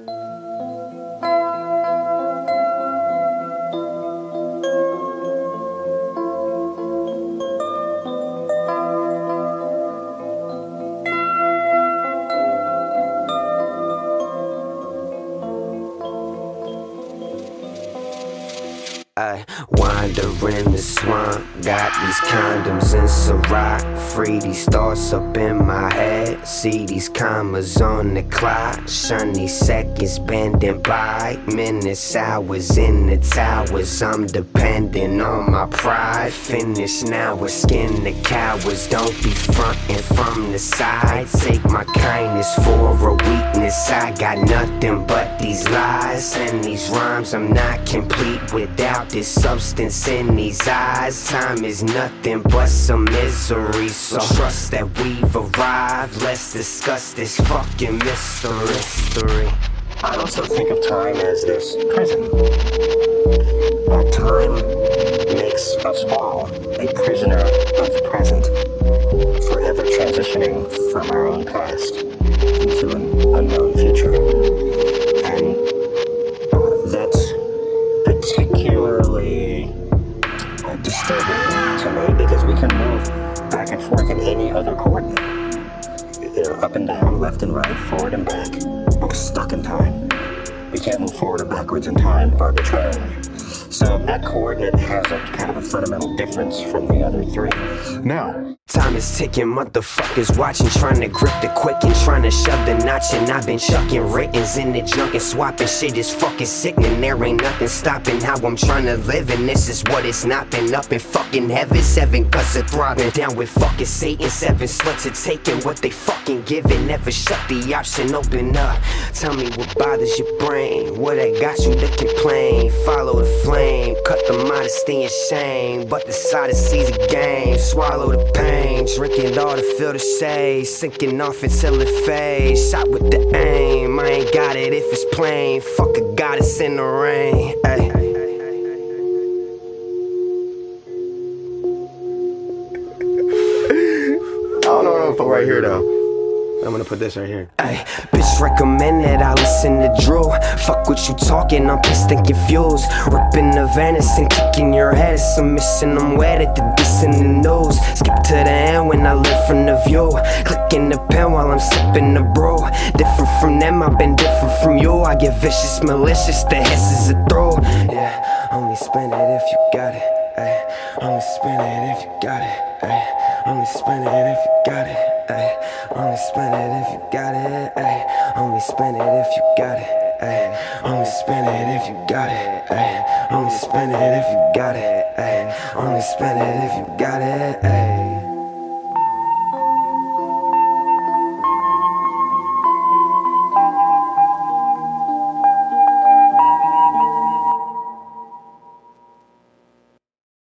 you. I wander in the swamp, got these condoms in Ciroc. Free these thoughts up in my head. See these commas on the clock. Shun these seconds bending by. Minutes, hours in the towers. I'm depending on my pride. Finish now with skin the cowards. Don't be frontin' from the side. Take my kindness for a weakness. I got nothing but these lies and these rhymes. I'm not complete without this substance in these eyes. Time is nothing but some misery. So trust that we've arrived. Let's discuss this fucking mystery. I also think of time as this prison. That time makes us all a prisoner of the present, forever transitioning from our own past to me because we can move back and forth in any other coordinate. You know, up and down, left and right, forward and back. We're stuck in time. We can't move forward or backwards in time arbitrarily. So that coordinate has a kind of a fundamental difference from the other three. Now, Time is ticking, motherfuckers watching, trying to grip the quick and trying to shove the notch. And I've been chucking writtens in the junk and swapping shit is fucking sickening. There ain't nothing stopping how I'm trying to live, and this is what it's not been up in fucking heaven. Seven cuts of throbbing down with fucking Satan. Seven sluts are taking what they fucking giving. Never shut the option, open up. Tell me what bothers your brain. What I got you to complain. Follow the flame, cut the modesty and shame. But the side of sees a game. Swallow the pain. Drinking all to feel the shade. Sinking off until it fades. Shot with the aim. I ain't got it if it's plain. Fuck a goddess in the rain. Ay. I don't know what I'm gonna put right here though. I'm gonna put this right here. Ay, bitch recommended I listen to Drew. Fuck what you talking, I'm pissed and confused. Ripping the Venice and kicking your head. It's a mission, I'm wet at the this in the nose. Skip to the end when I live from the view. Clicking the pen while I'm sipping the brew. Different from them, I've been different from you. I get vicious, malicious, the hiss is a throw. Yeah, only spend it if you got it. Ay, only spend it if you got it. Ay, only spend it if you got it. Ay, only spend it if you got it. Ay, only spend it if you got it. Ay, only spend it if you got it. Ay, only spend it if you got it. Ay, only spend it if you got it. Ay.